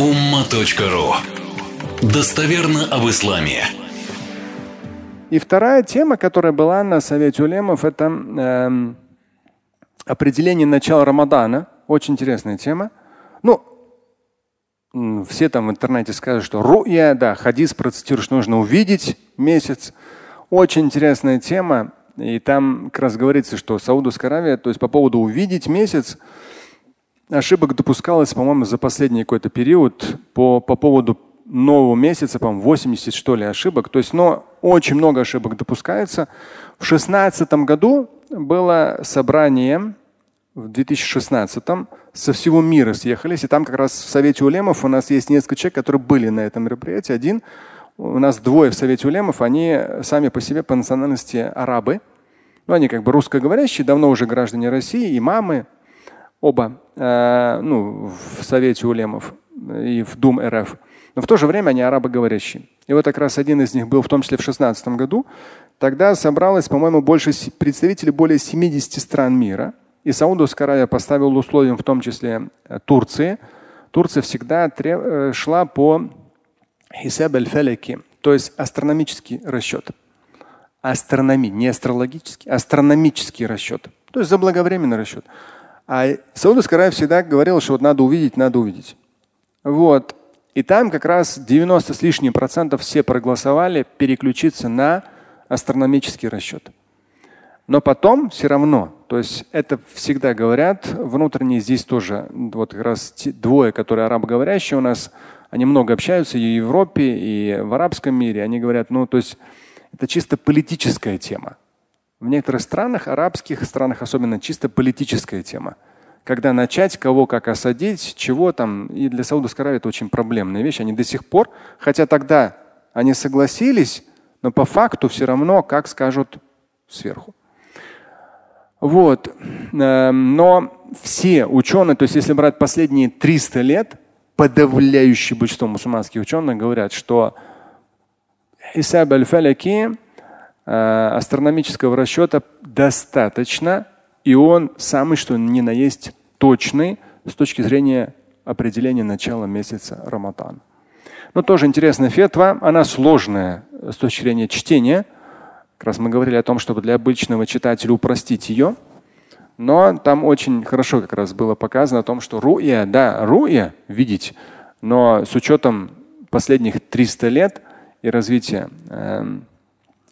umma.ru Достоверно об исламе. И вторая тема, которая была на Совете Улемов, это э, определение начала Рамадана. Очень интересная тема. Ну, все там в интернете скажут, что руя, да, хадис процитируешь, нужно увидеть месяц. Очень интересная тема. И там как раз говорится, что Саудовская Аравия, то есть по поводу увидеть месяц, ошибок допускалось, по-моему, за последний какой-то период по, по поводу нового месяца, по-моему, 80 что ли ошибок. То есть, но очень много ошибок допускается. В 2016 году было собрание в 2016 со всего мира съехались, и там как раз в Совете Улемов у нас есть несколько человек, которые были на этом мероприятии. Один, у нас двое в Совете Улемов, они сами по себе по национальности арабы. Ну, они как бы русскоговорящие, давно уже граждане России, имамы, оба э, ну, в Совете Улемов и в Дум РФ. Но в то же время они арабоговорящие. И вот как раз один из них был в том числе в 2016 году. Тогда собралось, по-моему, больше представителей более 70 стран мира. И Саудовская Аравия поставила условием в том числе э, Турции. Турция всегда. Э, шла по хисаб аль то есть астрономический расчет. Астрономи, не астрологический, астрономический расчет. То есть заблаговременный расчет. А Саудовская Аравия всегда говорила, что вот надо увидеть, надо увидеть. Вот. И там как раз 90 с лишним процентов все проголосовали переключиться на астрономический расчет. Но потом все равно, то есть это всегда говорят, внутренние здесь тоже, вот как раз двое, которые арабоговорящие у нас, они много общаются и в Европе, и в арабском мире. Они говорят, ну то есть это чисто политическая тема. В некоторых странах, арабских странах особенно, чисто политическая тема когда начать, кого как осадить, чего там. И для Саудовской Аравии это очень проблемная вещь. Они до сих пор, хотя тогда они согласились, но по факту все равно, как скажут сверху. Вот. Эм, но все ученые, то есть если брать последние 300 лет, подавляющее большинство мусульманских ученых говорят, что хисаб э, астрономического расчета достаточно, и он самый что ни на есть точный с точки зрения определения начала месяца Рамадан. Но тоже интересная фетва, она сложная с точки зрения чтения. Как раз мы говорили о том, чтобы для обычного читателя упростить ее. Но там очень хорошо как раз было показано о том, что руя, да, руя видеть, но с учетом последних 300 лет и развития э,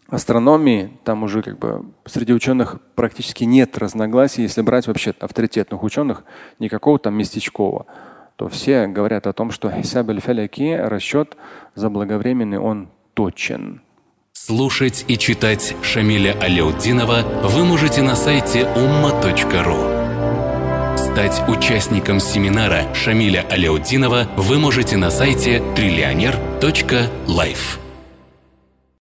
астрономии, там уже как бы среди ученых практически нет разногласий, если брать вообще авторитетных ученых, никакого там местечкового, то все говорят о том, что хисаб аль-фаляки, расчет заблаговременный, он точен. Слушать и читать Шамиля Аляутдинова вы можете на сайте umma.ru. Стать участником семинара Шамиля Аляутдинова вы можете на сайте триллионер.life.